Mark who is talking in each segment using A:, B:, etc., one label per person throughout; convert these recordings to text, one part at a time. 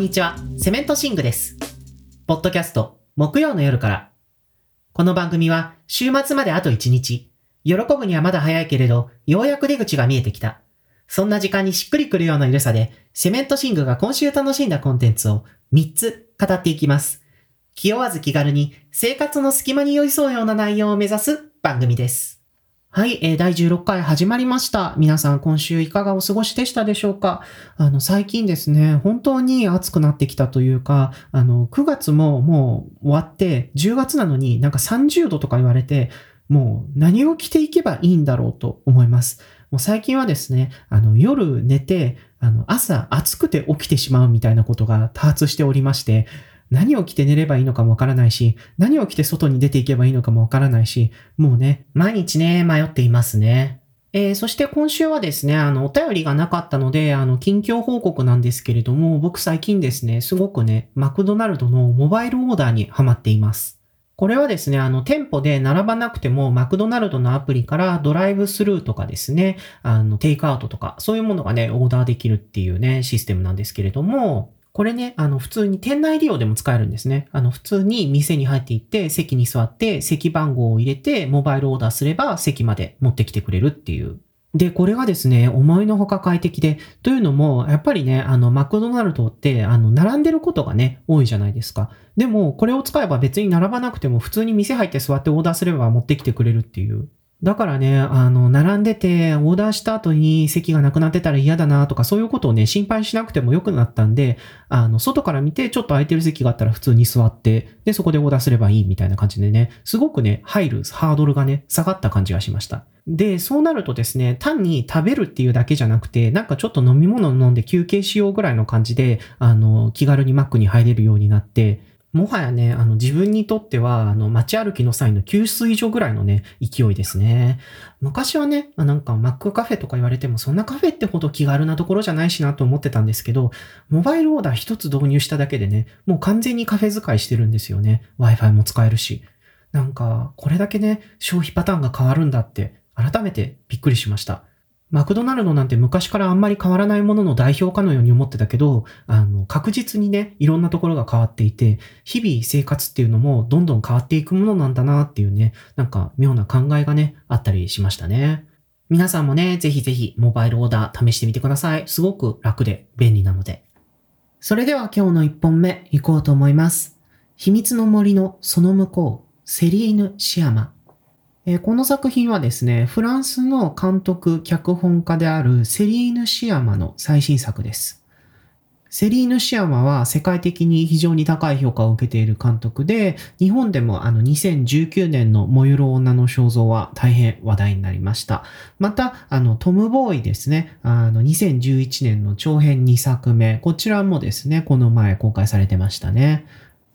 A: んにちは、セメントシングです。ポッドキャスト、木曜の夜から。この番組は、週末まであと1日。喜ぶにはまだ早いけれど、ようやく出口が見えてきた。そんな時間にしっくりくるようなゆるさで、セメントシングが今週楽しんだコンテンツを3つ語っていきます。気負わず気軽に、生活の隙間に寄り添うような内容を目指す番組です。はい、えー、第16回始まりました。皆さん今週いかがお過ごしでしたでしょうか？あの、最近ですね、本当に暑くなってきたというか、あの、9月ももう終わって、10月なのになんか30度とか言われて、もう何を着ていけばいいんだろうと思います。もう最近はですね、あの、夜寝て、あの、朝暑くて起きてしまうみたいなことが多発しておりまして、何を着て寝ればいいのかもわからないし、何を着て外に出ていけばいいのかもわからないし、もうね、毎日ね、迷っていますね。えー、そして今週はですね、あの、お便りがなかったので、あの、近況報告なんですけれども、僕最近ですね、すごくね、マクドナルドのモバイルオーダーにハマっています。これはですね、あの、店舗で並ばなくても、マクドナルドのアプリからドライブスルーとかですね、あの、テイクアウトとか、そういうものがね、オーダーできるっていうね、システムなんですけれども、これね、あの、普通に店内利用でも使えるんですね。あの、普通に店に入っていって、席に座って、席番号を入れて、モバイルオーダーすれば、席まで持ってきてくれるっていう。で、これがですね、思いのほか快適で、というのも、やっぱりね、あの、マクドナルドって、あの、並んでることがね、多いじゃないですか。でも、これを使えば別に並ばなくても、普通に店入って座ってオーダーすれば持ってきてくれるっていう。だからね、あの、並んでて、オーダーした後に席がなくなってたら嫌だなとか、そういうことをね、心配しなくてもよくなったんで、あの、外から見て、ちょっと空いてる席があったら普通に座って、で、そこでオーダーすればいいみたいな感じでね、すごくね、入るハードルがね、下がった感じがしました。で、そうなるとですね、単に食べるっていうだけじゃなくて、なんかちょっと飲み物を飲んで休憩しようぐらいの感じで、あの、気軽にマックに入れるようになって、もはやね、あの自分にとっては、あの街歩きの際の給水所ぐらいのね、勢いですね。昔はね、なんかマックカフェとか言われても、そんなカフェってほど気軽なところじゃないしなと思ってたんですけど、モバイルオーダー一つ導入しただけでね、もう完全にカフェ使いしてるんですよね。Wi-Fi も使えるし。なんか、これだけね、消費パターンが変わるんだって、改めてびっくりしました。マクドナルドなんて昔からあんまり変わらないものの代表かのように思ってたけど、あの、確実にね、いろんなところが変わっていて、日々生活っていうのもどんどん変わっていくものなんだなっていうね、なんか妙な考えがね、あったりしましたね。皆さんもね、ぜひぜひモバイルオーダー試してみてください。すごく楽で便利なので。それでは今日の一本目行こうと思います。秘密の森のその向こう、セリーヌ・シアマ。えこの作品はですね、フランスの監督、脚本家であるセリーヌ・シアマの最新作です。セリーヌ・シアマは世界的に非常に高い評価を受けている監督で、日本でもあの2019年の燃ゆる女の肖像は大変話題になりました。また、あのトム・ボーイですね、あの2011年の長編2作目、こちらもですね、この前公開されてましたね。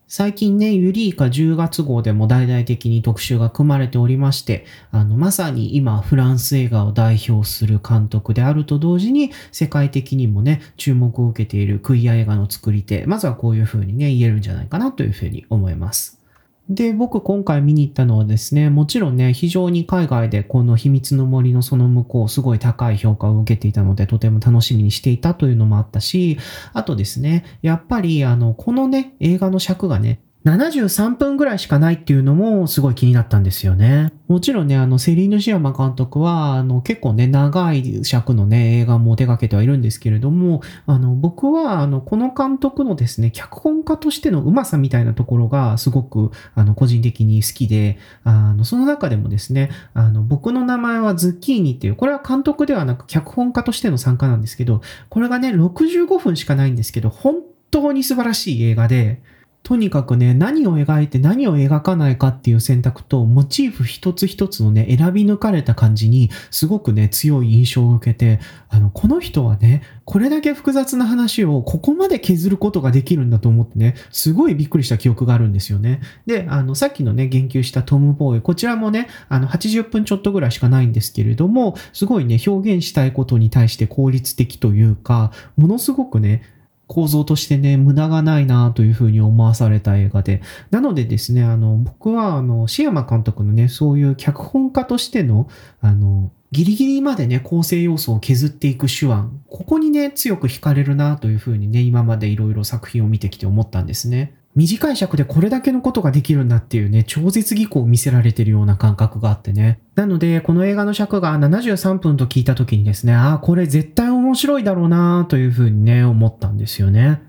A: 最近ね、ユリーカ10月号でも大々的に特集が組まれておりまして、あの、まさに今フランス映画を代表する監督であると同時に、世界的にもね、注目を受けているクイア映画の作り手、まずはこういうふうにね、言えるんじゃないかなというふうに思います。で、僕今回見に行ったのはですね、もちろんね、非常に海外でこの秘密の森のその向こう、すごい高い評価を受けていたので、とても楽しみにしていたというのもあったし、あとですね、やっぱりあの、このね、映画の尺がね、73分ぐらいしかないっていうのもすごい気になったんですよね。もちろんね、あの、セリーヌ・シアマ監督は、あの、結構ね、長い尺のね、映画も手掛けてはいるんですけれども、あの、僕は、あの、この監督のですね、脚本家としてのうまさみたいなところがすごく、あの、個人的に好きで、あの、その中でもですね、あの、僕の名前はズッキーニっていう、これは監督ではなく脚本家としての参加なんですけど、これがね、65分しかないんですけど、本当に素晴らしい映画で、とにかくね、何を描いて何を描かないかっていう選択と、モチーフ一つ一つのね、選び抜かれた感じに、すごくね、強い印象を受けて、あの、この人はね、これだけ複雑な話をここまで削ることができるんだと思ってね、すごいびっくりした記憶があるんですよね。で、あの、さっきのね、言及したトム・ボーイ、こちらもね、あの、80分ちょっとぐらいしかないんですけれども、すごいね、表現したいことに対して効率的というか、ものすごくね、構造としてね、無駄がないなというふうに思わされた映画で。なのでですね、あの、僕は、あの、シアマ監督のね、そういう脚本家としての、あの、ギリギリまでね、構成要素を削っていく手腕、ここにね、強く惹かれるなというふうにね、今までいろいろ作品を見てきて思ったんですね。短い尺でこれだけのことができるんだっていうね、超絶技巧を見せられてるような感覚があってね。なので、この映画の尺が73分と聞いた時にですね、ああ、これ絶対面白いだろうなというふうにね、思ったんですよね。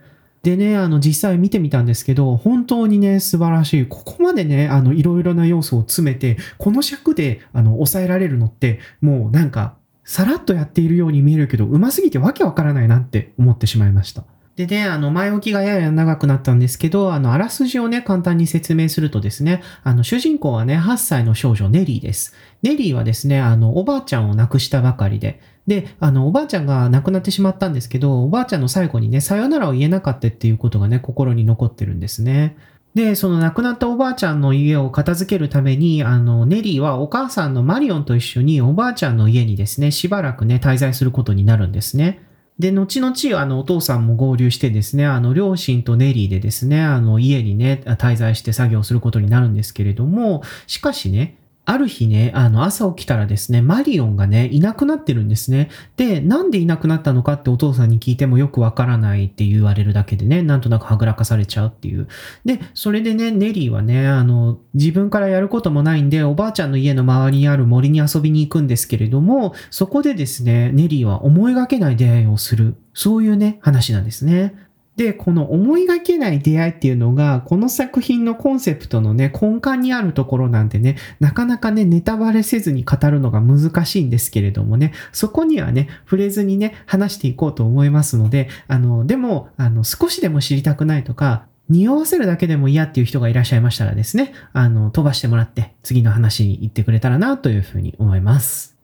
A: でね、あの、実際見てみたんですけど、本当にね、素晴らしい。ここまでね、あの、いろいろな要素を詰めて、この尺で、あの、抑えられるのって、もうなんか、さらっとやっているように見えるけど、うますぎてわけわからないなって思ってしまいました。でね、あの、前置きがやや長くなったんですけど、あの、あらすじをね、簡単に説明するとですね、あの、主人公はね、8歳の少女ネリーです。ネリーはですね、あの、おばあちゃんを亡くしたばかりで、で、あの、おばあちゃんが亡くなってしまったんですけど、おばあちゃんの最後にね、さよならを言えなかったっていうことがね、心に残ってるんですね。で、その亡くなったおばあちゃんの家を片付けるために、あの、ネリーはお母さんのマリオンと一緒におばあちゃんの家にですね、しばらくね、滞在することになるんですね。で、後々、あの、お父さんも合流してですね、あの、両親とネリーでですね、あの、家にね、滞在して作業することになるんですけれども、しかしね、ある日ね、あの、朝起きたらですね、マリオンがね、いなくなってるんですね。で、なんでいなくなったのかってお父さんに聞いてもよくわからないって言われるだけでね、なんとなくはぐらかされちゃうっていう。で、それでね、ネリーはね、あの、自分からやることもないんで、おばあちゃんの家の周りにある森に遊びに行くんですけれども、そこでですね、ネリーは思いがけない出会いをする。そういうね、話なんですね。で、この思いがけない出会いっていうのが、この作品のコンセプトのね、根幹にあるところなんでね、なかなかね、ネタバレせずに語るのが難しいんですけれどもね、そこにはね、触れずにね、話していこうと思いますので、あの、でも、あの、少しでも知りたくないとか、匂わせるだけでも嫌っていう人がいらっしゃいましたらですね、あの、飛ばしてもらって次の話に行ってくれたらなというふうに思います。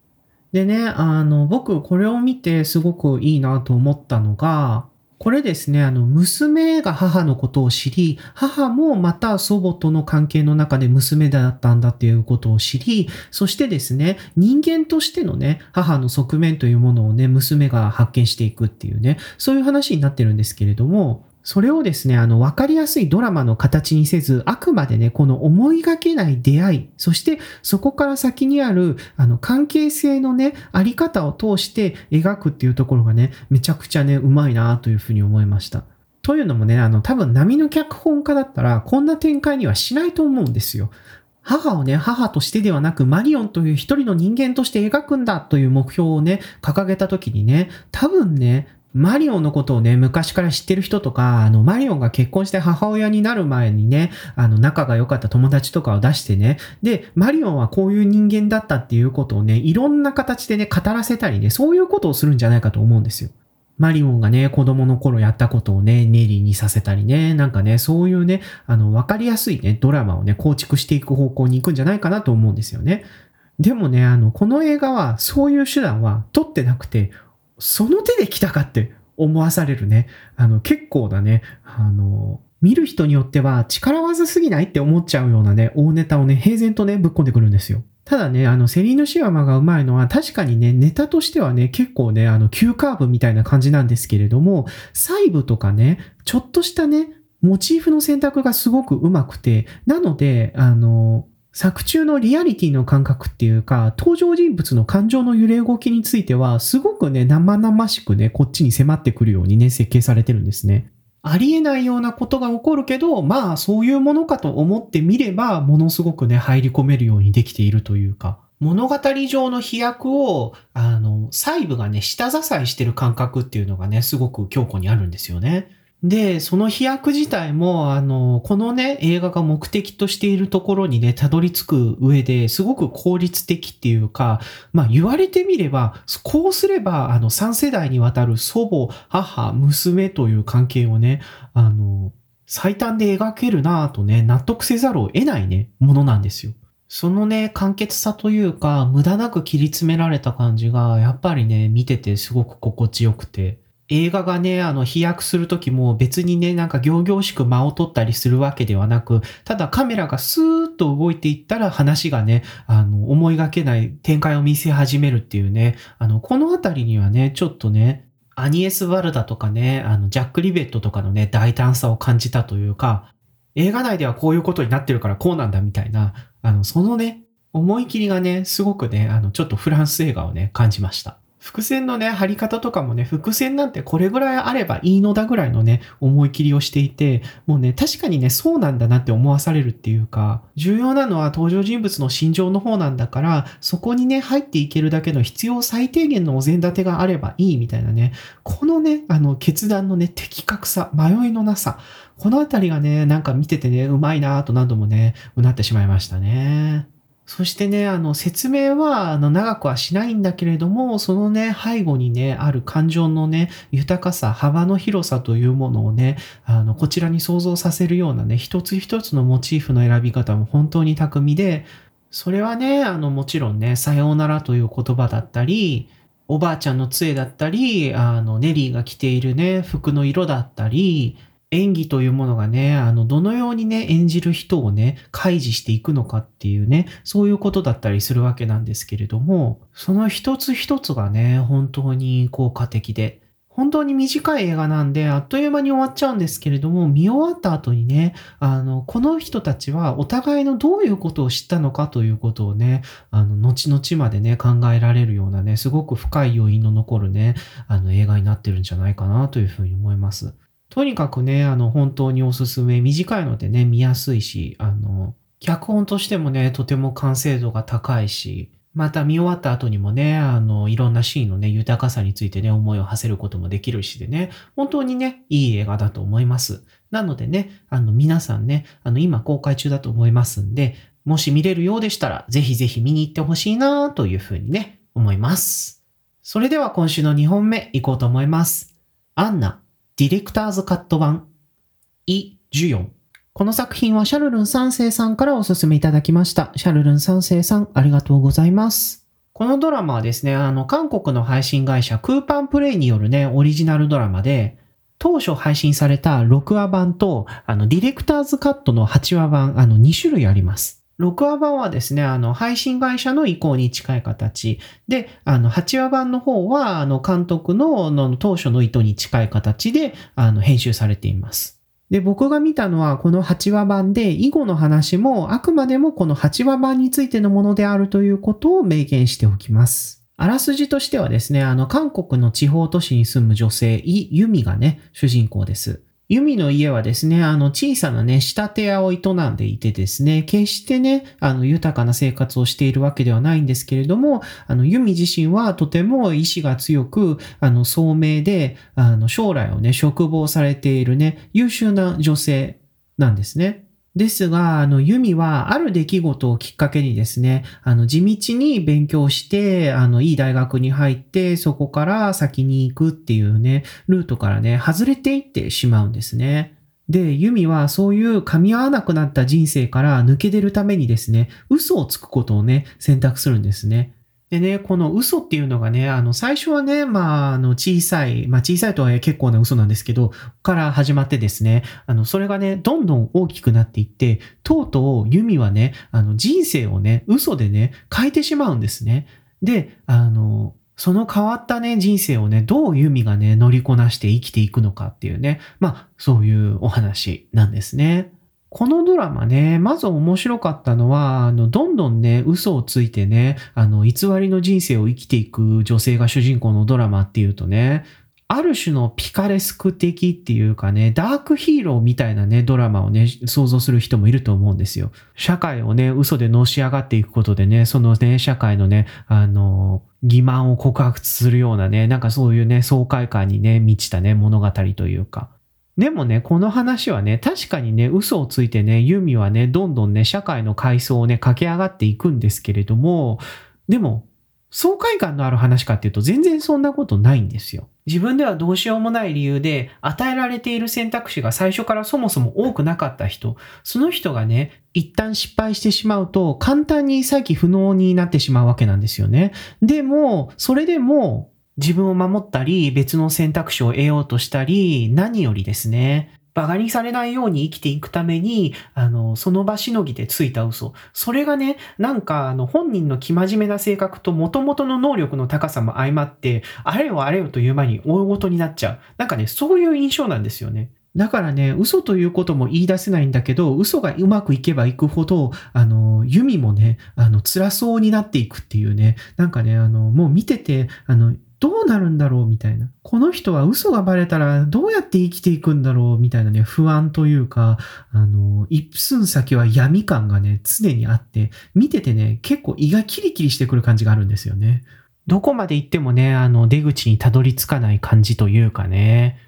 A: でね、あの、僕これを見てすごくいいなと思ったのが、これですね、あの、娘が母のことを知り、母もまた祖母との関係の中で娘だったんだっていうことを知り、そしてですね、人間としてのね、母の側面というものをね、娘が発見していくっていうね、そういう話になってるんですけれども、それをですね、あの、わかりやすいドラマの形にせず、あくまでね、この思いがけない出会い、そしてそこから先にある、あの、関係性のね、あり方を通して描くっていうところがね、めちゃくちゃね、うまいなというふうに思いました。というのもね、あの、多分波の脚本家だったら、こんな展開にはしないと思うんですよ。母をね、母としてではなく、マリオンという一人の人間として描くんだという目標をね、掲げた時にね、多分ね、マリオンのことをね、昔から知ってる人とか、あの、マリオンが結婚して母親になる前にね、あの、仲が良かった友達とかを出してね、で、マリオンはこういう人間だったっていうことをね、いろんな形でね、語らせたりね、そういうことをするんじゃないかと思うんですよ。マリオンがね、子供の頃やったことをね、ネリーにさせたりね、なんかね、そういうね、あの、わかりやすいね、ドラマをね、構築していく方向に行くんじゃないかなと思うんですよね。でもね、あの、この映画は、そういう手段は取ってなくて、その手で来たかって思わされるね、あの、結構なね、あの、見る人によっては力技すぎない？って思っちゃうようなね、大ネタをね、平然とね、ぶっ込んでくるんですよ。ただね、あの、セリーヌ・シアマがうまいのは、確かにね、ネタとしてはね、結構ね、あの、急カーブみたいな感じなんですけれども、細部とかね、ちょっとしたね、モチーフの選択がすごくうまくて、なので、あの、作中のリアリティの感覚っていうか、登場人物の感情の揺れ動きについては、すごくね、生々しくね、こっちに迫ってくるようにね、設計されてるんですね。ありえないようなことが起こるけど、まあ、そういうものかと思ってみれば、ものすごくね、入り込めるようにできているというか、物語上の飛躍を、あの、細部がね、下支えしてる感覚っていうのがね、すごく強固にあるんですよね。で、その飛躍自体も、あの、このね、映画が目的としているところにね、たどり着く上ですごく効率的っていうか、まあ言われてみれば、こうすれば、あの、3世代にわたる祖母、母、娘という関係をね、あの、最短で描けるなぁとね、納得せざるを得ないね、ものなんですよ。そのね、簡潔さというか、無駄なく切り詰められた感じが、やっぱりね、見ててすごく心地よくて、映画がね、あの、飛躍するときも別にね、なんか行々しく間を取ったりするわけではなく、ただカメラがスーッと動いていったら話がね、あの、思いがけない展開を見せ始めるっていうね、あの、このあたりにはね、ちょっとね、アニエス・ワルダとかね、あの、ジャック・リベットとかのね、大胆さを感じたというか、映画内ではこういうことになってるからこうなんだみたいな、あの、そのね、思い切りがね、すごくね、あの、ちょっとフランス映画をね、感じました。伏線のね、貼り方とかもね、伏線なんてこれぐらいあればいいのだぐらいのね、思い切りをしていて、もうね、確かにね、そうなんだなって思わされるっていうか、重要なのは登場人物の心情の方なんだから、そこにね、入っていけるだけの必要最低限のお膳立てがあればいいみたいなね、このね、あの、決断のね、的確さ、迷いのなさ、このあたりがね、なんか見ててね、うまいなぁと何度もね、うなってしまいましたね。そしてね、あの、説明は、あの、長くはしないんだけれども、そのね、背後にね、ある感情のね、豊かさ、幅の広さというものをね、あの、こちらに想像させるようなね、一つ一つのモチーフの選び方も本当に巧みで、それはね、あの、もちろんね、さようならという言葉だったり、おばあちゃんの杖だったり、あの、ネリーが着ているね、服の色だったり、演技というものがね、あの、どのようにね、演じる人をね、開示していくのかっていうね、そういうことだったりするわけなんですけれども、その一つ一つがね、本当に効果的で、本当に短い映画なんで、あっという間に終わっちゃうんですけれども、見終わった後にね、あの、この人たちはお互いのどういうことを知ったのかということをね、あの、後々までね、考えられるようなね、すごく深い余韻の残るね、あの、映画になってるんじゃないかなというふうに思います。とにかくね、あの、本当におすすめ。短いのでね、見やすいし、あの、脚本としてもね、とても完成度が高いし、また見終わった後にもね、あの、いろんなシーンのね、豊かさについてね、思いを馳せることもできるしでね、本当にね、いい映画だと思います。なのでね、あの、皆さんね、あの、今公開中だと思いますんで、もし見れるようでしたら、ぜひぜひ見に行ってほしいなというふうにね、思います。それでは今週の2本目行こうと思います。アンナディレクターズカット版、イ・ジュヨン。この作品はシャルルン三世さんからお勧めいただきました。シャルルン三世さん、ありがとうございます。このドラマはですね、あの、韓国の配信会社クーパンプレイによるね、オリジナルドラマで、当初配信された6話版と、あの、ディレクターズカットの8話版、あの、2種類あります。6話版はですね、あの、配信会社の意向に近い形。で、あの、8話版の方は、あの、監督のの当初の意図に近い形で、あの、編集されています。で、僕が見たのはこの8話版で、以後の話もあくまでもこの8話版についてのものであるということを明言しておきます。あらすじとしてはですね、あの、韓国の地方都市に住む女性、イ・ユミがね、主人公です。ユミの家はですね、あの小さなね、仕立て屋を営んでいてですね、決してね、あの豊かな生活をしているわけではないんですけれども、あのユミ自身はとても意志が強く、あの聡明で、あの将来をね、嘱望されているね、優秀な女性なんですね。ですが、あの、ユミはある出来事をきっかけにですね、あの、地道に勉強して、あの、いい大学に入って、そこから先に行くっていうね、ルートからね、外れていってしまうんですね。で、ユミはそういう噛み合わなくなった人生から抜け出るためにですね、嘘をつくことをね、選択するんですね。でね、この嘘っていうのがね、あの、最初はね、まあ、あの、小さい、まあ、小さいとはいえ結構な嘘なんですけど、から始まってですね、あの、それがね、どんどん大きくなっていって、とうとう、ユミはね、あの、人生をね、嘘でね、変えてしまうんですね。で、あの、その変わったね、人生をね、どうユミがね、乗りこなして生きていくのかっていうね、まあ、そういうお話なんですね。このドラマね、まず面白かったのは、あの、どんどんね、嘘をついてね、あの、偽りの人生を生きていく女性が主人公のドラマっていうとね、ある種のピカレスク的っていうかね、ダークヒーローみたいなね、ドラマをね、想像する人もいると思うんですよ。社会をね、嘘でのし上がっていくことでね、そのね、社会のね、あの、欺瞞を告白するようなね、なんかそういうね、爽快感にね、満ちたね、物語というか。でもね、この話はね、確かにね、嘘をついてね、ユミはね、どんどんね、社会の階層をね、駆け上がっていくんですけれども、でも、爽快感のある話かっていうと全然そんなことないんですよ。自分ではどうしようもない理由で与えられている選択肢が最初からそもそも多くなかった人、その人がね、一旦失敗してしまうと簡単に再起不能になってしまうわけなんですよね。でも、それでも自分を守ったり、別の選択肢を得ようとしたり、何よりですね、馬鹿にされないように生きていくために、あの、その場しのぎでついた嘘。それがね、なんか、あの、本人の生真面目な性格と元々の能力の高さも相まって、あれよあれよという間に大ごとになっちゃう。なんかね、そういう印象なんですよね。だからね、嘘ということも言い出せないんだけど、嘘がうまくいけばいくほど、あの、弓もね、あの、辛そうになっていくっていうね、なんかね、あの、もう見てて、あの、どうなるんだろうみたいな。この人は嘘がバレたらどうやって生きていくんだろうみたいなね、不安というか、あの、一寸先は闇感がね、常にあって、見ててね、結構胃がキリキリしてくる感じがあるんですよね。どこまで行ってもね、あの、出口にたどり着かない感じというかね。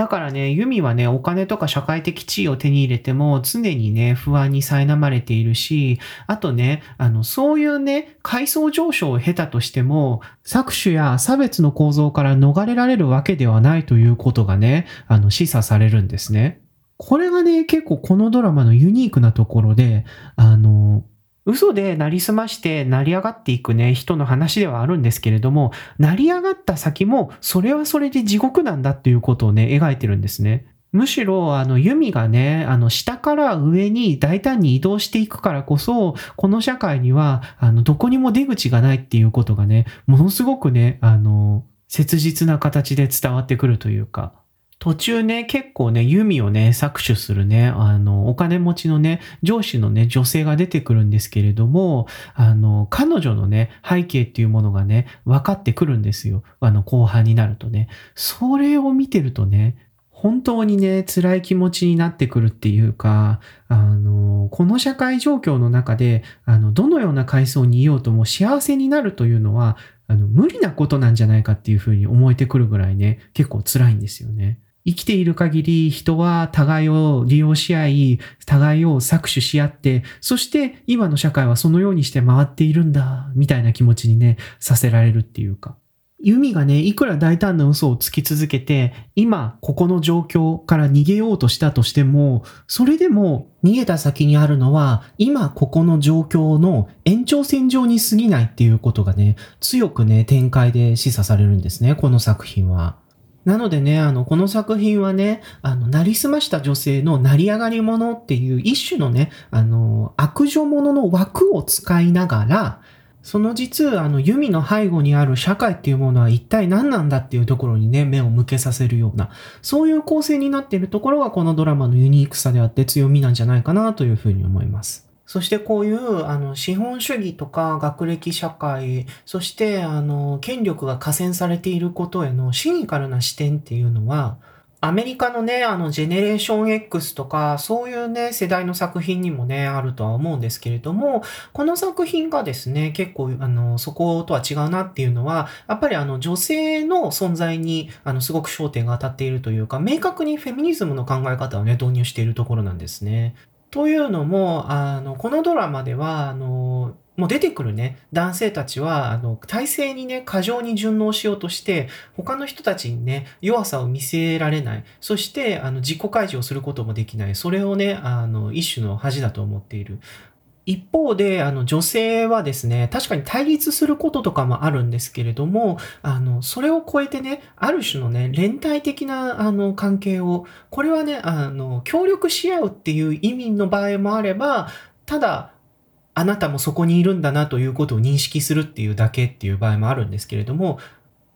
A: だからね、ユミはね、お金とか社会的地位を手に入れても常にね、不安に苛まれているし、あとね、あの、そういうね、階層上昇を経たとしても、搾取や差別の構造から逃れられるわけではないということがね、あの、示唆されるんですね。これがね、結構このドラマのユニークなところで、あの、嘘でなりすまして成り上がっていくね、人の話ではあるんですけれども、成り上がった先も、それはそれで地獄なんだっていうことをね、描いてるんですね。むしろ、あの、弓がね、あの、下から上に大胆に移動していくからこそ、この社会には、あの、どこにも出口がないっていうことがね、ものすごくね、あの、切実な形で伝わってくるというか、途中ね、結構ね、弓をね、搾取するね、あの、お金持ちのね、上司のね、女性が出てくるんですけれども、あの、彼女のね、背景っていうものがね、分かってくるんですよ。あの、後半になるとね。それを見てるとね、本当にね、辛い気持ちになってくるっていうか、あの、この社会状況の中で、あの、どのような階層にいようとも幸せになるというのは、あの、無理なことなんじゃないかっていうふうに思えてくるぐらいね、結構辛いんですよね。生きている限り人は互いを利用し合い、互いを搾取し合って、そして今の社会はそのようにして回っているんだ、みたいな気持ちにね、させられるっていうか。ユミがね、いくら大胆な嘘をつき続けて、今、ここの状況から逃げようとしたとしても、それでも逃げた先にあるのは、今ここの状況の延長線上に過ぎないっていうことがね、強くね、展開で示唆されるんですね、この作品は。なのでね、あの、この作品はね、あの、なりすました女性の成り上がり者っていう一種のね、あの、悪女者の枠を使いながら、その実、あの、弓の背後にある社会っていうものは一体何なんだっていうところにね、目を向けさせるような、そういう構成になっているところがこのドラマのユニークさであって強みなんじゃないかなというふうに思います。そしてこういうあの資本主義とか学歴社会、そしてあの権力が加戦されていることへのシニカルな視点っていうのは、アメリカのね、あの、ジェネレーション X とか、そういうね、世代の作品にもね、あるとは思うんですけれども、この作品がですね、結構、あの、そことは違うなっていうのは、やっぱりあの、女性の存在に、あの、すごく焦点が当たっているというか、明確にフェミニズムの考え方をね、導入しているところなんですね。というのも、あの、このドラマでは、あの、もう出てくるね、男性たちは、あの、体制にね、過剰に順応しようとして、他の人たちにね、弱さを見せられない。そして、あの、自己開示をすることもできない。それをね、あの、一種の恥だと思っている。一方で、あの、女性はですね、確かに対立することとかもあるんですけれども、あの、それを超えてね、ある種のね、連帯的な、あの、関係を、これはね、あの、協力し合うっていう意味の場合もあれば、ただ、あなたもそこにいるんだなということを認識するっていうだけっていう場合もあるんですけれども、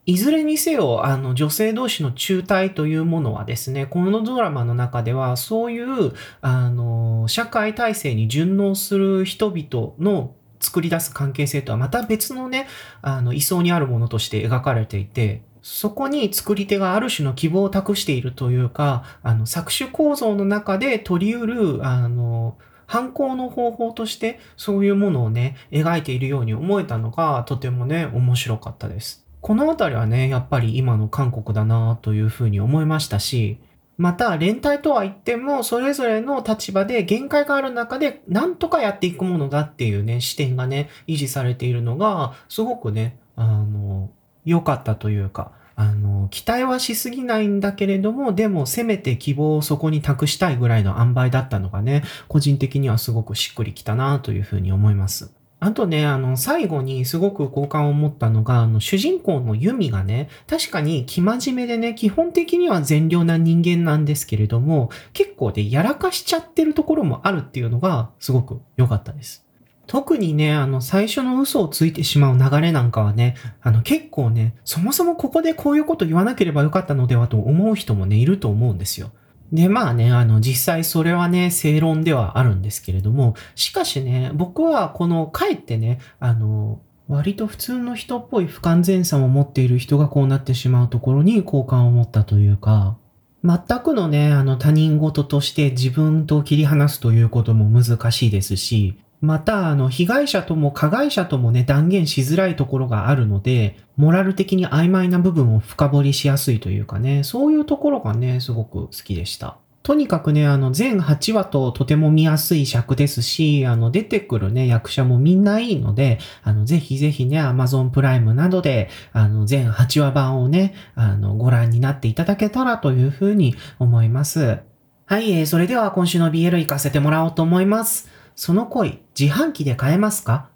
A: いずれにせよ、あの、女性同士の中退というものはですね、このドラマの中では、そういう、あの、社会体制に順応する人々の作り出す関係性とはまた別のね、あの、位相にあるものとして描かれていて、そこに作り手がある種の希望を託しているというか、あの、作種構造の中で取り得る、あの、犯行の方法としてそういうものをね、描いているように思えたのがとてもね、面白かったです。このあたりはね、やっぱり今の韓国だなというふうに思いましたし、また、連帯とは言っても、それぞれの立場で限界がある中で、なんとかやっていくものだっていうね、視点がね、維持されているのが、すごくね、あの、良かったというか、あの、期待はしすぎないんだけれども、でもせめて希望をそこに託したいぐらいの塩梅だったのがね、個人的にはすごくしっくりきたなというふうに思います。あとね、あの、最後にすごく好感を持ったのが、あの、主人公のユミがね、確かに気真面目でね、基本的には善良な人間なんですけれども、結構でやらかしちゃってるところもあるっていうのが、すごく良かったです。特にね、あの、最初の嘘をついてしまう流れなんかはね、あの、結構ね、そもそもここでこういうこと言わなければよかったのではと思う人もね、いると思うんですよ。で、まあね、あの、実際それはね、正論ではあるんですけれども、しかしね、僕はこの、かえってね、あの、割と普通の人っぽい不完全さを持っている人がこうなってしまうところに好感を持ったというか、全くのね、あの他人事として自分と切り離すということも難しいですし、また、あの、被害者とも加害者ともね、断言しづらいところがあるので、モラル的に曖昧な部分を深掘りしやすいというかね、そういうところがね、すごく好きでした。とにかくね、あの、全8話ととても見やすい尺ですし、あの、出てくるね、役者もみんないいので、あの、ぜひぜひね、Amazon プライムなどで、あの、全8話版をね、あの、ご覧になっていただけたらというふうに思います。はい、えー、それでは今週の BL 行かせてもらおうと思います。その恋、自販機で買えますか？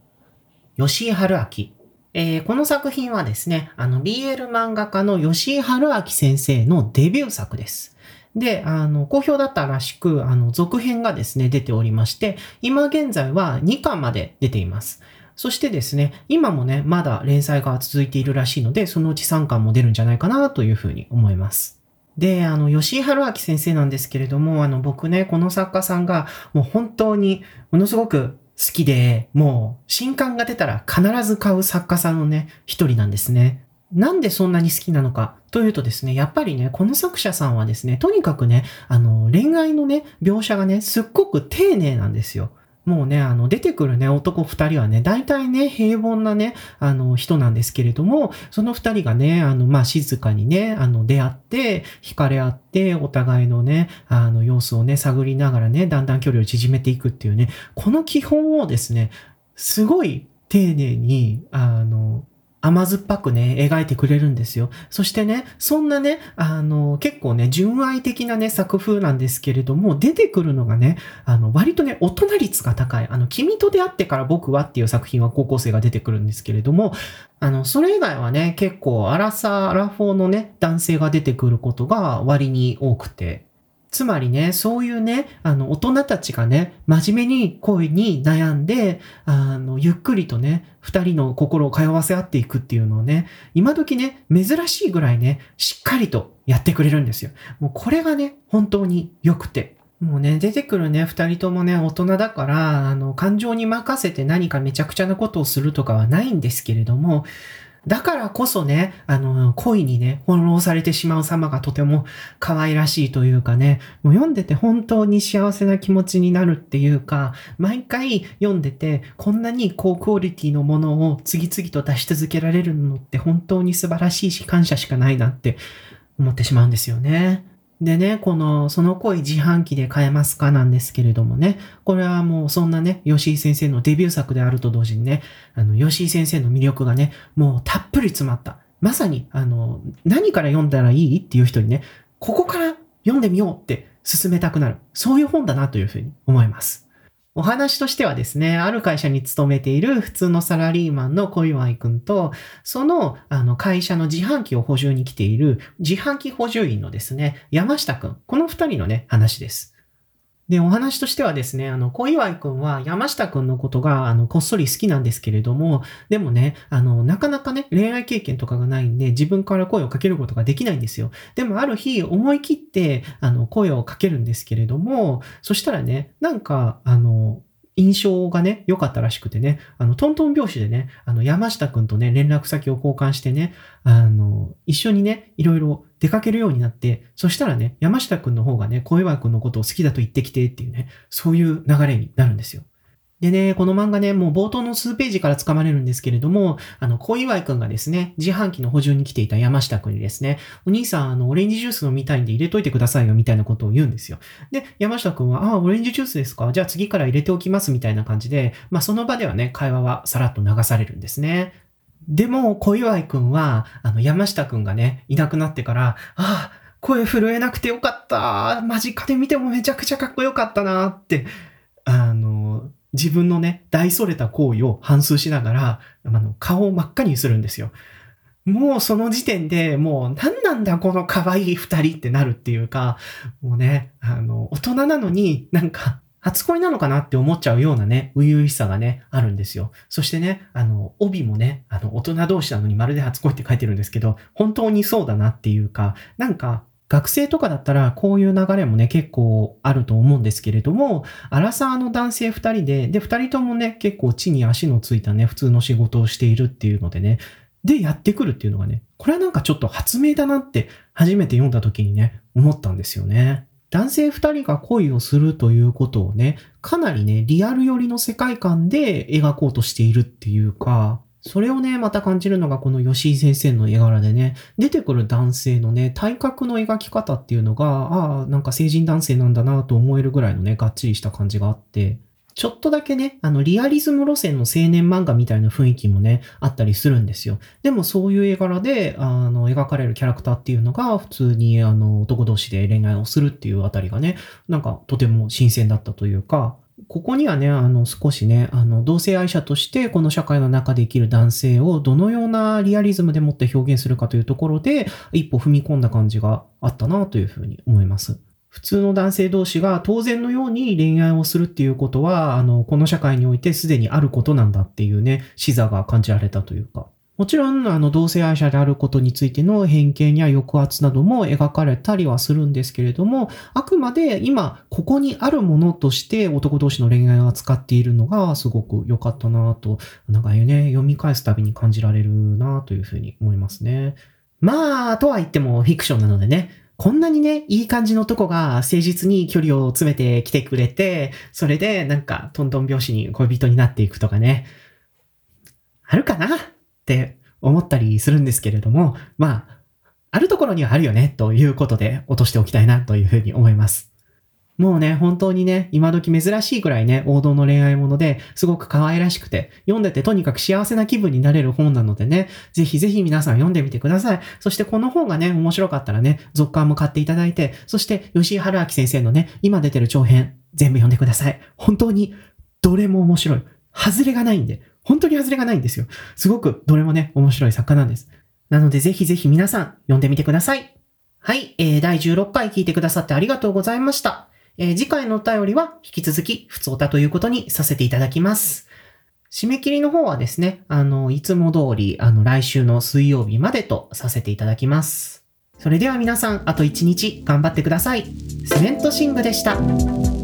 A: 吉井春明。えー、この作品はですね、あの、BL 漫画家の吉井春明先生のデビュー作です。で、あの、好評だったらしく、あの、続編がですね、出ておりまして、今現在は2巻まで出ています。そしてですね、今もね、まだ連載が続いているらしいので、そのうち3巻も出るんじゃないかなというふうに思います。で、あの、吉井春明先生なんですけれども、あの、僕ね、この作家さんが、もう本当に、ものすごく好きで、もう、新刊が出たら必ず買う作家さんのね、一人なんですね。なんでそんなに好きなのかというとですね、やっぱりね、この作者さんはですね、とにかくね、あの、恋愛のね、描写がね、すっごく丁寧なんですよ。もうね、あの、出てくるね、男二人はね、大体ね、平凡なね、あの、人なんですけれども、その二人がね、あの、まあ、静かにね、あの、出会って、惹かれ合って、お互いのね、あの、様子をね、探りながらね、だんだん距離を縮めていくっていうね、この基本をですね、すごい丁寧に、あの、甘酸っぱくね、描いてくれるんですよ。そしてね、そんなね、あの、結構ね、純愛的なね、作風なんですけれども、出てくるのがね、あの、割とね、大人率が高い。あの、君と出会ってから僕はっていう作品は高校生が出てくるんですけれども、あの、それ以外はね、結構、アラサー、アラフォーのね、男性が出てくることが割に多くて、つまりね、そういうね、あの、大人たちがね、真面目に恋に悩んで、あの、ゆっくりとね、二人の心を通わせ合っていくっていうのをね、今時ね、珍しいぐらいね、しっかりとやってくれるんですよ。もうこれがね、本当に良くて。もうね、出てくるね、二人ともね、大人だから、あの、感情に任せて何かめちゃくちゃなことをするとかはないんですけれども、だからこそね、あの、恋にね、翻弄されてしまう様がとても可愛らしいというかね、もう読んでて本当に幸せな気持ちになるっていうか、毎回読んでて、こんなに高クオリティのものを次々と出し続けられるのって本当に素晴らしいし感謝しかないなって思ってしまうんですよね。でね、この、その恋自販機で買えますかなんですけれどもね、これはもうそんなね、吉井先生のデビュー作であると同時にね、あの、吉井先生の魅力がね、もうたっぷり詰まった。まさに、あの、何から読んだらいいっていう人にね、ここから読んでみようって進めたくなる。そういう本だなというふうに思います。お話としてはですね、ある会社に勤めている普通のサラリーマンの小祝くんと、その、あの、会社の自販機を補充に来ている自販機補充員のですね、山下くん。この二人のね、話です。で、お話としてはですね、あの、小岩くんは山下くんのことが、あの、こっそり好きなんですけれども、でもね、あの、なかなかね、恋愛経験とかがないんで、自分から声をかけることができないんですよ。でも、ある日、思い切って、あの、声をかけるんですけれども、そしたらね、なんか、あの、印象がね、良かったらしくてね、あの、トントン拍子でね、あの、山下くんとね、連絡先を交換してね、あの、一緒にね、いろいろ出かけるようになって、そしたらね、山下くんの方がね、小岩くんのことを好きだと言ってきてっていうね、そういう流れになるんですよ。でね、この漫画ね、もう冒頭の数ページから掴まれるんですけれども、あの、小岩井くんがですね、自販機の補充に来ていた山下くんにですね、お兄さん、あの、オレンジジュース飲みたいんで入れといてくださいよ、みたいなことを言うんですよ。で、山下くんは、ああ、オレンジジュースですか？じゃあ次から入れておきます、みたいな感じで、まあ、その場ではね、会話はさらっと流されるんですね。でも、小岩井くんは、あの、山下くんがね、いなくなってから、ああ、声震えなくてよかった。間近で見てもめちゃくちゃかっこよかったなって、あの、自分のね、大それた行為を反芻しながら、あの、顔を真っ赤にするんですよ。もうその時点でもう何なんだこの可愛い二人ってなるっていうか、もうね、あの、大人なのになんか初恋なのかなって思っちゃうようなね、初々しさがね、あるんですよ。そしてね、あの、帯もね、あの、大人同士なのにまるで初恋って書いてるんですけど、本当にそうだなっていうか、なんか、学生とかだったらこういう流れもね、結構あると思うんですけれども、アラサーの男性二人で、で、二人ともね、結構地に足のついたね、普通の仕事をしているっていうのでね、で、やってくるっていうのがね、これはなんかちょっと発明だなって初めて読んだ時にね、思ったんですよね。男性二人が恋をするということをね、かなりね、リアル寄りの世界観で描こうとしているっていうか、それをね、また感じるのがこの吉井先生の絵柄でね、出てくる男性のね、体格の描き方っていうのが、ああ、なんか成人男性なんだなと思えるぐらいのね、がっちりした感じがあって、ちょっとだけね、あの、リアリズム路線の青年漫画みたいな雰囲気もね、あったりするんですよ。でもそういう絵柄で、あの、描かれるキャラクターっていうのが、普通に、あの、男同士で恋愛をするっていうあたりがね、なんかとても新鮮だったというか、ここにはね、あの、少しね、あの、同性愛者としてこの社会の中で生きる男性をどのようなリアリズムでもって表現するかというところで、一歩踏み込んだ感じがあったなというふうに思います。普通の男性同士が当然のように恋愛をするっていうことは、あの、この社会においてすでにあることなんだっていうね、視座が感じられたというか。もちろん、あの、同性愛者であることについての偏見や抑圧なども描かれたりはするんですけれども、あくまで今、ここにあるものとして男同士の恋愛を扱っているのがすごく良かったなと、なんかね、読み返すたびに感じられるなというふうに思いますね。まあ、とは言ってもフィクションなのでね、こんなにね、いい感じのとこが誠実に距離を詰めてきてくれて、それでなんかトントン拍子に恋人になっていくとかね、あるかなって思ったりするんですけれども、まあ、あるところにはあるよね、ということで落としておきたいなというふうに思います。もうね、本当にね、今時珍しいくらいね、王道の恋愛もので、すごく可愛らしくて、読んでてとにかく幸せな気分になれる本なのでね、ぜひぜひ皆さん読んでみてください。そしてこの本がね、面白かったらね、続刊も買っていただいて、そして吉井春明先生のね、今出てる長編、全部読んでください。本当に、どれも面白い。外れがないんで、本当に外れがないんですよ。すごくどれもね、面白い作家なんです。なのでぜひぜひ皆さん読んでみてください。はい、えー、第16回聞いてくださってありがとうございました。えー、次回のお便りは引き続き普通歌ということにさせていただきます。締め切りの方はですね、あの、いつも通り、あの、来週の水曜日までとさせていただきます。それでは皆さん、あと1日頑張ってください。セメントシングでした。